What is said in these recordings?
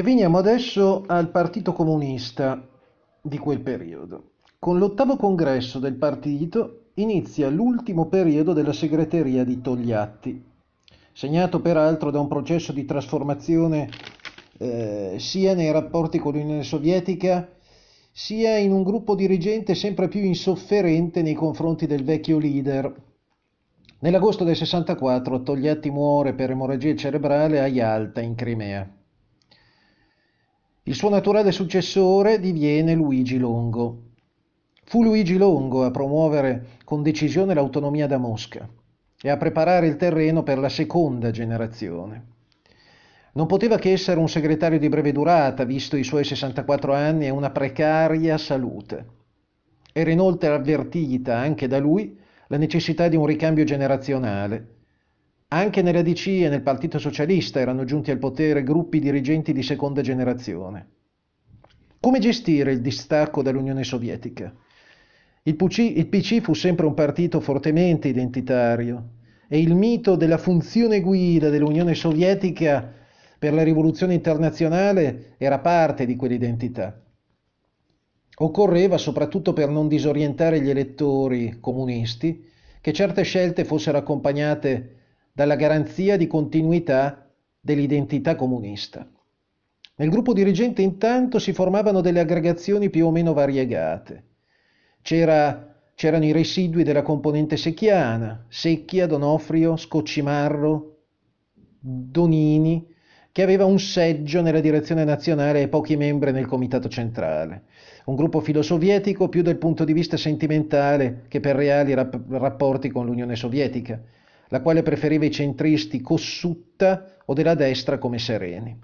E veniamo adesso al Partito Comunista di quel periodo. Con l'ottavo congresso del partito inizia l'ultimo periodo della segreteria di Togliatti, segnato peraltro da un processo di trasformazione eh, sia nei rapporti con l'Unione Sovietica sia in un gruppo dirigente sempre più insofferente nei confronti del vecchio leader. Nell'agosto del 64 Togliatti muore per emorragia cerebrale a Yalta, in Crimea. Il suo naturale successore diviene Luigi Longo. Fu Luigi Longo a promuovere con decisione l'autonomia da Mosca e a preparare il terreno per la seconda generazione. Non poteva che essere un segretario di breve durata, visto i suoi 64 anni e una precaria salute. Era inoltre avvertita anche da lui la necessità di un ricambio generazionale anche nella DC e nel Partito Socialista erano giunti al potere gruppi dirigenti di seconda generazione. Come gestire il distacco dall'Unione Sovietica? Il PC, il PC fu sempre un partito fortemente identitario e il mito della funzione guida dell'Unione Sovietica per la rivoluzione internazionale era parte di quell'identità. Occorreva, soprattutto per non disorientare gli elettori comunisti, che certe scelte fossero accompagnate dalla garanzia di continuità dell'identità comunista. Nel gruppo dirigente intanto si formavano delle aggregazioni più o meno variegate. C'era, c'erano i residui della componente secchiana, Secchia, Donofrio, Scoccimarro, Donini, che aveva un seggio nella direzione nazionale e pochi membri nel comitato centrale. Un gruppo filosovietico più dal punto di vista sentimentale che per reali rap- rapporti con l'Unione Sovietica la quale preferiva i centristi Cossutta o della destra come Sereni.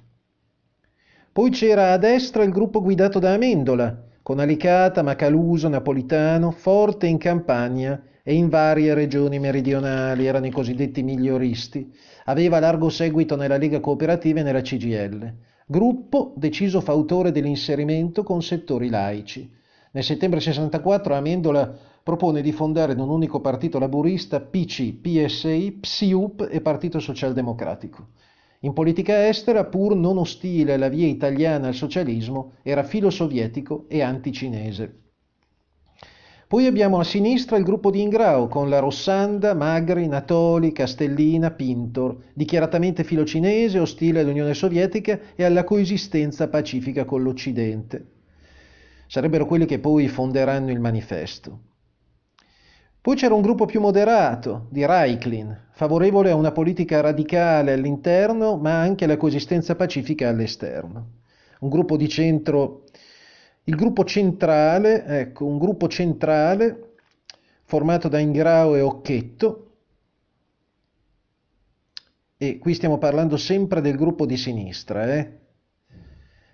Poi c'era a destra il gruppo guidato da Amendola, con Alicata, Macaluso, Napolitano, forte in Campania e in varie regioni meridionali, erano i cosiddetti miglioristi. Aveva largo seguito nella Lega Cooperativa e nella CGL. Gruppo deciso fautore dell'inserimento con settori laici. Nel settembre 64 Amendola propone di fondare in un unico partito laburista PC, PSI, PSIUP e Partito Socialdemocratico. In politica estera, pur non ostile alla via italiana al socialismo, era filo-sovietico e anticinese. Poi abbiamo a sinistra il gruppo di Ingrao con la Rossanda, Magri, Natoli, Castellina, Pintor, dichiaratamente filocinese, ostile all'Unione Sovietica e alla coesistenza pacifica con l'Occidente. Sarebbero quelli che poi fonderanno il manifesto. Poi c'era un gruppo più moderato, di Reiklin, favorevole a una politica radicale all'interno, ma anche alla coesistenza pacifica all'esterno. Un gruppo di centro, il gruppo centrale, ecco, un gruppo centrale formato da Ingrao e Occhetto, e qui stiamo parlando sempre del gruppo di sinistra, eh?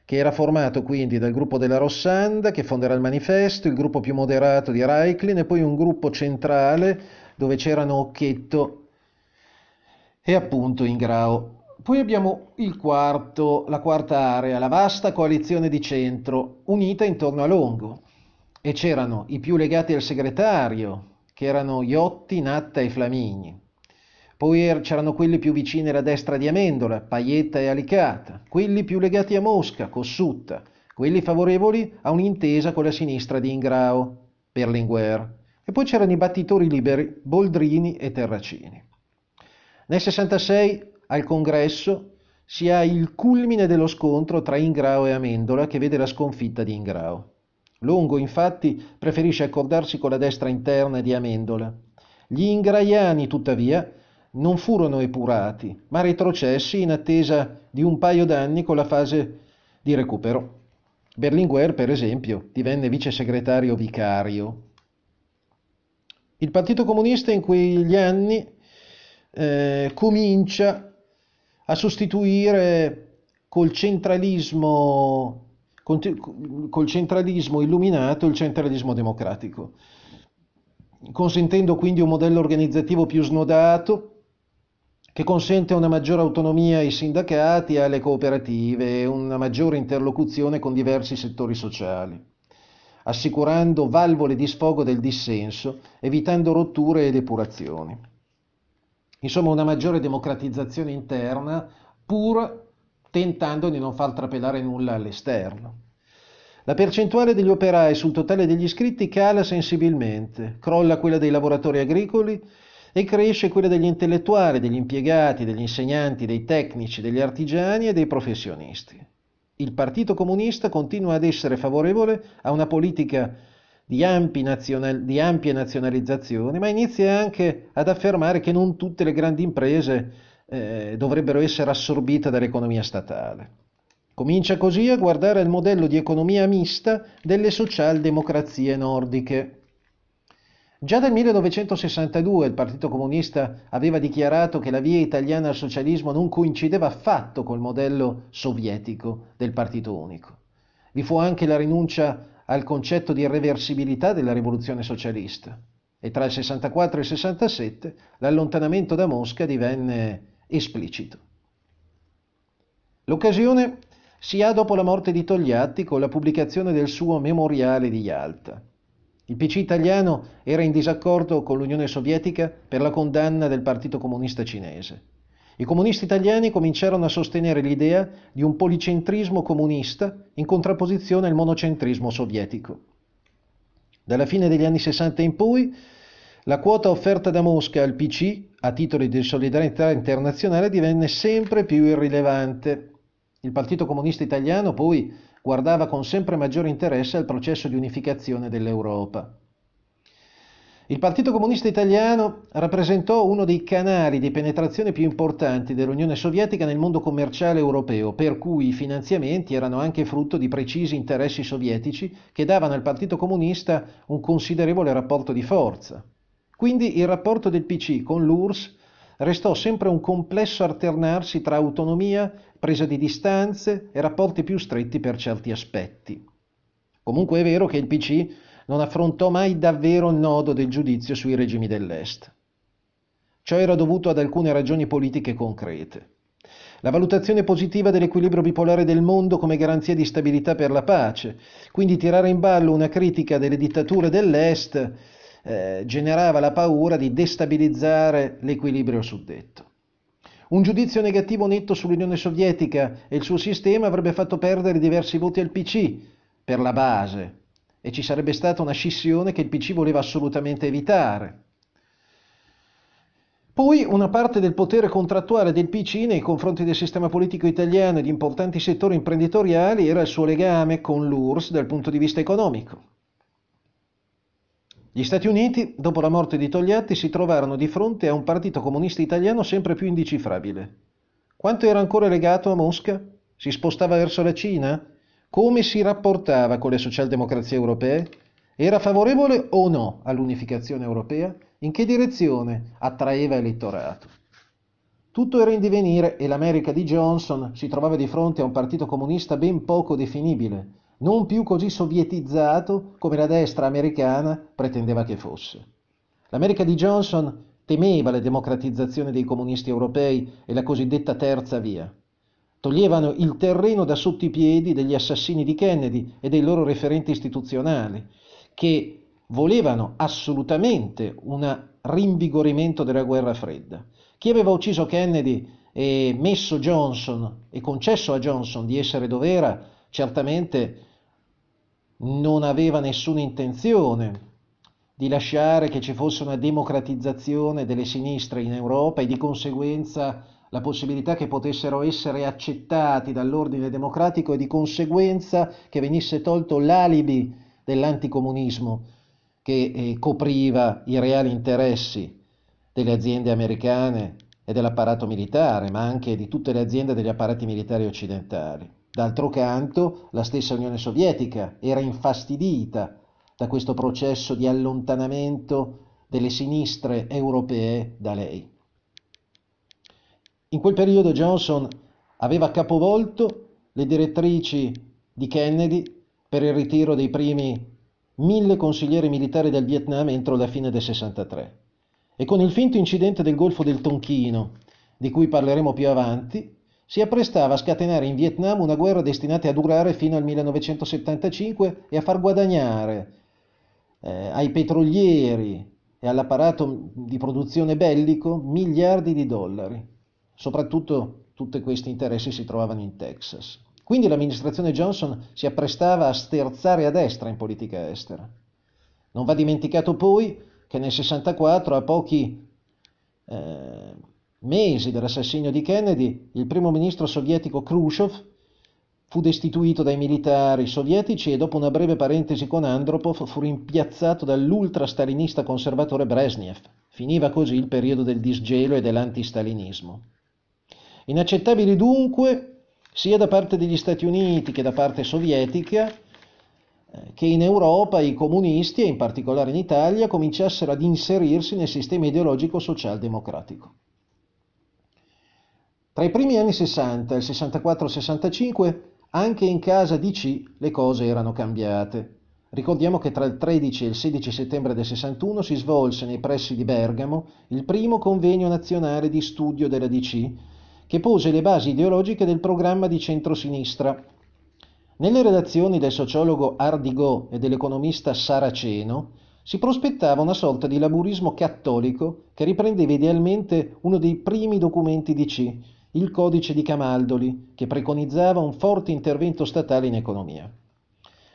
Che era formato quindi dal gruppo della Rossanda che fonderà il manifesto, il gruppo più moderato di Reiklin e poi un gruppo centrale dove c'erano Occhetto e appunto Ingrao. Poi abbiamo quarto, la quarta area, la vasta coalizione di centro unita intorno a Longo e c'erano i più legati al segretario che erano Iotti, Natta e Flamigni. Poi er-, c'erano quelli più vicini alla destra di Amendola, Paietta e Alicata, quelli più legati a Mosca, Cossutta, quelli favorevoli a un'intesa con la sinistra di Ingrao, Berlinguer, e poi c'erano i battitori liberi, Boldrini e Terracini. Nel 66 al congresso si ha il culmine dello scontro tra Ingrao e Amendola che vede la sconfitta di Ingrao. Longo infatti preferisce accordarsi con la destra interna di Amendola. Gli ingraiani tuttavia non furono epurati, ma retrocessi in attesa di un paio d'anni con la fase di recupero. Berlinguer, per esempio, divenne vice segretario vicario. Il Partito Comunista in quegli anni eh, comincia a sostituire col centralismo, col centralismo illuminato il centralismo democratico, consentendo quindi un modello organizzativo più snodato, che consente una maggiore autonomia ai sindacati e alle cooperative e una maggiore interlocuzione con diversi settori sociali, assicurando valvole di sfogo del dissenso, evitando rotture ed epurazioni. Insomma, una maggiore democratizzazione interna, pur tentando di non far trapelare nulla all'esterno. La percentuale degli operai sul totale degli iscritti cala sensibilmente, crolla quella dei lavoratori agricoli e cresce quella degli intellettuali, degli impiegati, degli insegnanti, dei tecnici, degli artigiani e dei professionisti. Il Partito Comunista continua ad essere favorevole a una politica di, nazional- di ampia nazionalizzazione, ma inizia anche ad affermare che non tutte le grandi imprese eh, dovrebbero essere assorbite dall'economia statale. Comincia così a guardare il modello di economia mista delle socialdemocrazie nordiche. Già dal 1962 il Partito Comunista aveva dichiarato che la via italiana al socialismo non coincideva affatto col modello sovietico del partito unico. Vi fu anche la rinuncia al concetto di irreversibilità della rivoluzione socialista e tra il 64 e il 67 l'allontanamento da Mosca divenne esplicito. L'occasione si ha dopo la morte di Togliatti con la pubblicazione del suo Memoriale di Yalta. Il PC italiano era in disaccordo con l'Unione Sovietica per la condanna del Partito Comunista Cinese. I comunisti italiani cominciarono a sostenere l'idea di un policentrismo comunista in contrapposizione al monocentrismo sovietico. Dalla fine degli anni 60 in poi, la quota offerta da Mosca al PC a titolo di solidarietà internazionale divenne sempre più irrilevante il Partito Comunista Italiano poi guardava con sempre maggiore interesse al processo di unificazione dell'Europa. Il Partito Comunista Italiano rappresentò uno dei canali di penetrazione più importanti dell'Unione Sovietica nel mondo commerciale europeo, per cui i finanziamenti erano anche frutto di precisi interessi sovietici che davano al Partito Comunista un considerevole rapporto di forza. Quindi il rapporto del PC con l'URSS restò sempre un complesso alternarsi tra autonomia presa di distanze e rapporti più stretti per certi aspetti. Comunque è vero che il PC non affrontò mai davvero il nodo del giudizio sui regimi dell'Est. Ciò era dovuto ad alcune ragioni politiche concrete. La valutazione positiva dell'equilibrio bipolare del mondo come garanzia di stabilità per la pace, quindi tirare in ballo una critica delle dittature dell'Est eh, generava la paura di destabilizzare l'equilibrio suddetto. Un giudizio negativo netto sull'Unione Sovietica e il suo sistema avrebbe fatto perdere diversi voti al PC per la base e ci sarebbe stata una scissione che il PC voleva assolutamente evitare. Poi una parte del potere contrattuale del PC nei confronti del sistema politico italiano e di importanti settori imprenditoriali era il suo legame con l'URSS dal punto di vista economico. Gli Stati Uniti, dopo la morte di Togliatti, si trovarono di fronte a un partito comunista italiano sempre più indecifrabile. Quanto era ancora legato a Mosca? Si spostava verso la Cina? Come si rapportava con le socialdemocrazie europee? Era favorevole o no all'unificazione europea? In che direzione attraeva elettorato? Tutto era in divenire e l'America di Johnson si trovava di fronte a un partito comunista ben poco definibile, non più così sovietizzato come la destra americana pretendeva che fosse. L'America di Johnson temeva la democratizzazione dei comunisti europei e la cosiddetta terza via. Toglievano il terreno da sotto i piedi degli assassini di Kennedy e dei loro referenti istituzionali, che volevano assolutamente un rinvigorimento della guerra fredda. Chi aveva ucciso Kennedy e messo Johnson e concesso a Johnson di essere dov'era, certamente non aveva nessuna intenzione di lasciare che ci fosse una democratizzazione delle sinistre in Europa e di conseguenza la possibilità che potessero essere accettati dall'ordine democratico e di conseguenza che venisse tolto l'alibi dell'anticomunismo che eh, copriva i reali interessi delle aziende americane e dell'apparato militare, ma anche di tutte le aziende degli apparati militari occidentali. D'altro canto, la stessa Unione Sovietica era infastidita da questo processo di allontanamento delle sinistre europee da lei. In quel periodo Johnson aveva capovolto le direttrici di Kennedy per il ritiro dei primi mille consiglieri militari del Vietnam entro la fine del 63 e con il finto incidente del Golfo del Tonchino, di cui parleremo più avanti, si apprestava a scatenare in Vietnam una guerra destinata a durare fino al 1975 e a far guadagnare eh, ai petrolieri e all'apparato di produzione bellico miliardi di dollari. Soprattutto tutti questi interessi si trovavano in Texas. Quindi l'amministrazione Johnson si apprestava a sterzare a destra in politica estera. Non va dimenticato poi che nel 64, a pochi eh, mesi dall'assassinio di Kennedy, il primo ministro sovietico Khrushchev fu destituito dai militari sovietici e dopo una breve parentesi con Andropov fu rimpiazzato dall'ultra-stalinista conservatore Brezhnev. Finiva così il periodo del disgelo e dell'antistalinismo. Inaccettabili dunque, sia da parte degli Stati Uniti che da parte sovietica, eh, che in Europa i comunisti, e in particolare in Italia, cominciassero ad inserirsi nel sistema ideologico socialdemocratico. Tra i primi anni 60 e il 64-65 anche in casa DC le cose erano cambiate. Ricordiamo che tra il 13 e il 16 settembre del 61 si svolse nei pressi di Bergamo il primo convegno nazionale di studio della DC, che pose le basi ideologiche del programma di centrosinistra. Nelle redazioni del sociologo Ardigo e dell'economista Saraceno si prospettava una sorta di laburismo cattolico che riprendeva idealmente uno dei primi documenti DC, il codice di Camaldoli, che preconizzava un forte intervento statale in economia.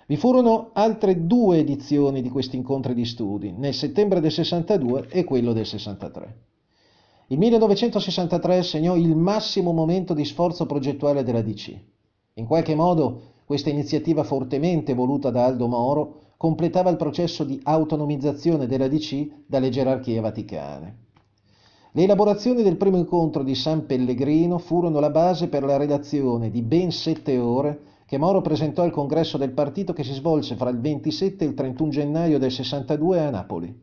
Vi furono altre due edizioni di questi incontri di studi, nel settembre del 62 e quello del 63. Il 1963 segnò il massimo momento di sforzo progettuale della DC. In qualche modo questa iniziativa fortemente voluta da Aldo Moro completava il processo di autonomizzazione della DC dalle gerarchie vaticane. Le elaborazioni del primo incontro di San Pellegrino furono la base per la redazione di ben sette ore che Moro presentò al congresso del partito che si svolse fra il 27 e il 31 gennaio del 62 a Napoli.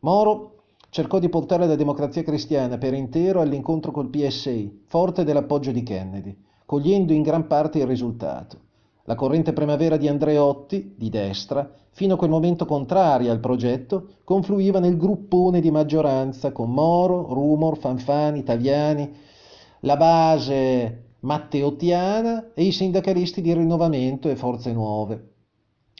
Moro cercò di portare la democrazia cristiana per intero all'incontro col PSI, forte dell'appoggio di Kennedy, cogliendo in gran parte il risultato. La corrente primavera di Andreotti, di destra, fino a quel momento contraria al progetto, confluiva nel gruppone di maggioranza con Moro, Rumor, Fanfani, Taviani, la base matteottiana e i sindacalisti di Rinnovamento e Forze Nuove.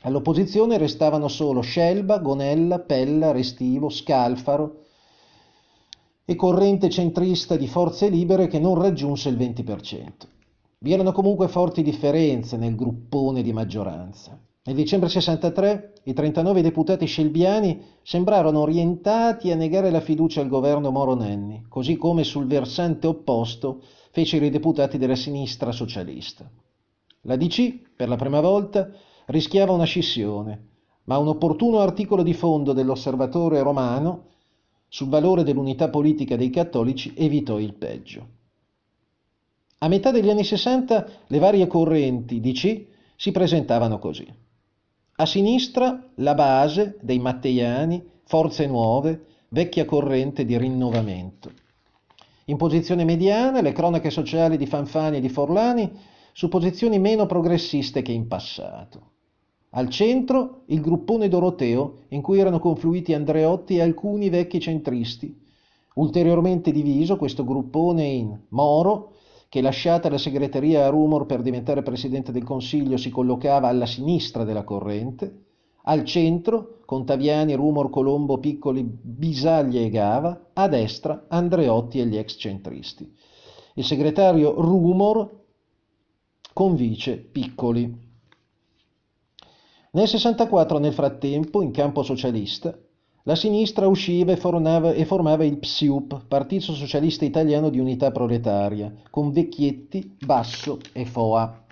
All'opposizione restavano solo Scelba, Gonella, Pella, Restivo, Scalfaro e corrente centrista di Forze Libere che non raggiunse il 20%. Vi erano comunque forti differenze nel gruppone di maggioranza. Nel dicembre 63 i 39 deputati scelbiani sembrarono orientati a negare la fiducia al governo Moro Nenni, così come sul versante opposto fecero i deputati della sinistra socialista. La DC, per la prima volta, rischiava una scissione, ma un opportuno articolo di fondo dell'Osservatore romano sul valore dell'unità politica dei cattolici evitò il peggio. A metà degli anni 60 le varie correnti DC si presentavano così. A sinistra la base dei Matteiani, Forze Nuove, vecchia corrente di rinnovamento. In posizione mediana le cronache sociali di Fanfani e di Forlani su posizioni meno progressiste che in passato. Al centro il gruppone Doroteo in cui erano confluiti Andreotti e alcuni vecchi centristi. Ulteriormente diviso questo gruppone in Moro, che lasciata la segreteria a Rumor per diventare Presidente del Consiglio si collocava alla sinistra della corrente, al centro Contaviani, Rumor, Colombo, Piccoli, Bisaglia e Gava, a destra Andreotti e gli ex centristi. Il segretario Rumor con vice Piccoli. Nel 64, nel frattempo, in campo socialista, la sinistra usciva e formava, e formava il PSIUP, Partito Socialista Italiano di Unità Proletaria, con Vecchietti, Basso e Foa.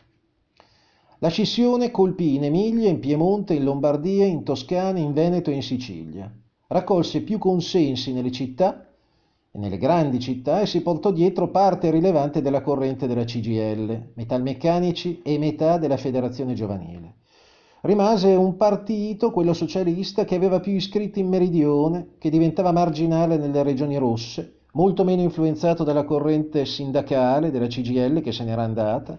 La scissione colpì in Emilia, in Piemonte, in Lombardia, in Toscana, in Veneto e in Sicilia. Raccolse più consensi nelle città e nelle grandi città e si portò dietro parte rilevante della corrente della CGL, metalmeccanici e metà della Federazione Giovanile rimase un partito, quello socialista, che aveva più iscritti in meridione, che diventava marginale nelle regioni rosse, molto meno influenzato dalla corrente sindacale della CGL che se n'era andata,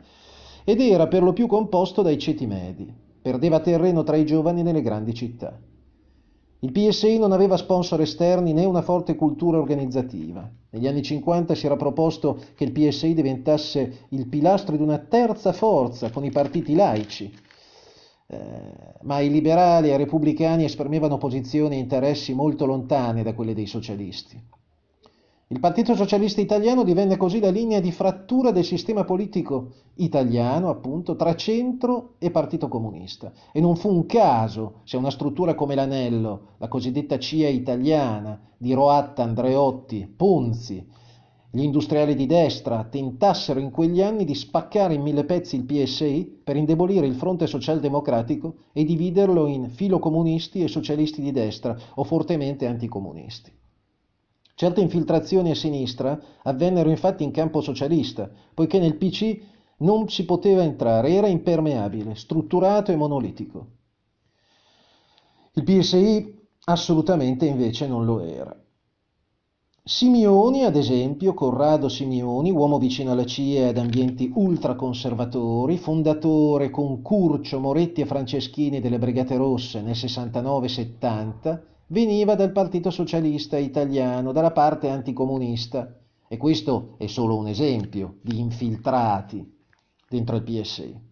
ed era per lo più composto dai ceti medi. Perdeva terreno tra i giovani nelle grandi città. Il PSI non aveva sponsor esterni né una forte cultura organizzativa. Negli anni 50 si era proposto che il PSI diventasse il pilastro di una terza forza con i partiti laici, ma i liberali e i repubblicani esprimevano posizioni e interessi molto lontane da quelle dei socialisti. Il Partito Socialista Italiano divenne così la linea di frattura del sistema politico italiano, appunto, tra centro e Partito Comunista. E non fu un caso se una struttura come l'Anello, la cosiddetta CIA italiana, di Roatta, Andreotti, Ponzi, gli industriali di destra tentassero in quegli anni di spaccare in mille pezzi il PSI per indebolire il fronte socialdemocratico e dividerlo in filocomunisti e socialisti di destra o fortemente anticomunisti. Certe infiltrazioni a sinistra avvennero infatti in campo socialista, poiché nel PC non si poteva entrare, era impermeabile, strutturato e monolitico. Il PSI assolutamente invece non lo era. Simioni, ad esempio, Corrado Simioni, uomo vicino alla CIA ad ambienti ultraconservatori, fondatore con Curcio, Moretti e Franceschini delle Brigate Rosse nel 69-70, veniva dal Partito Socialista Italiano, dalla parte anticomunista. E questo è solo un esempio di infiltrati dentro il PSI.